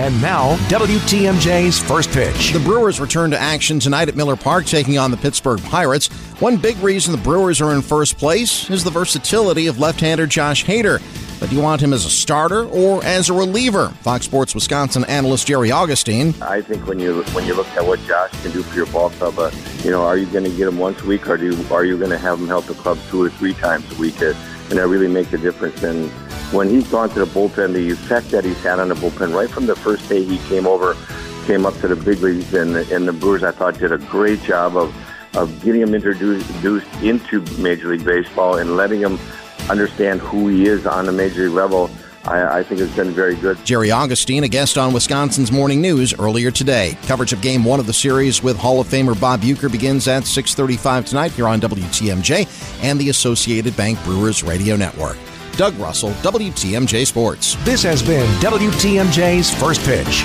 And now, WTMJ's first pitch. The Brewers return to action tonight at Miller Park, taking on the Pittsburgh Pirates. One big reason the Brewers are in first place is the versatility of left hander Josh Hader. But do you want him as a starter or as a reliever? Fox Sports Wisconsin analyst Jerry Augustine. I think when you when you look at what Josh can do for your ball club, uh, you know, are you going to get him once a week, or do you, are you going to have him help the club two or three times a week? Uh, and that really makes a difference. And when he's gone to the bullpen, the effect that he's had on the bullpen right from the first day he came over, came up to the big leagues, and, and the Brewers, I thought, did a great job of of getting him introduced into Major League Baseball and letting him understand who he is on the major league level, I, I, think has been very good. Jerry Augustine, a guest on Wisconsin's Morning News earlier today. Coverage of Game One of the series with Hall of Famer Bob Uecker begins at 6:35 tonight here on WTMJ and the Associated Bank Brewers Radio Network. Doug Russell, WTMJ Sports. This has been WTMJ's First Pitch.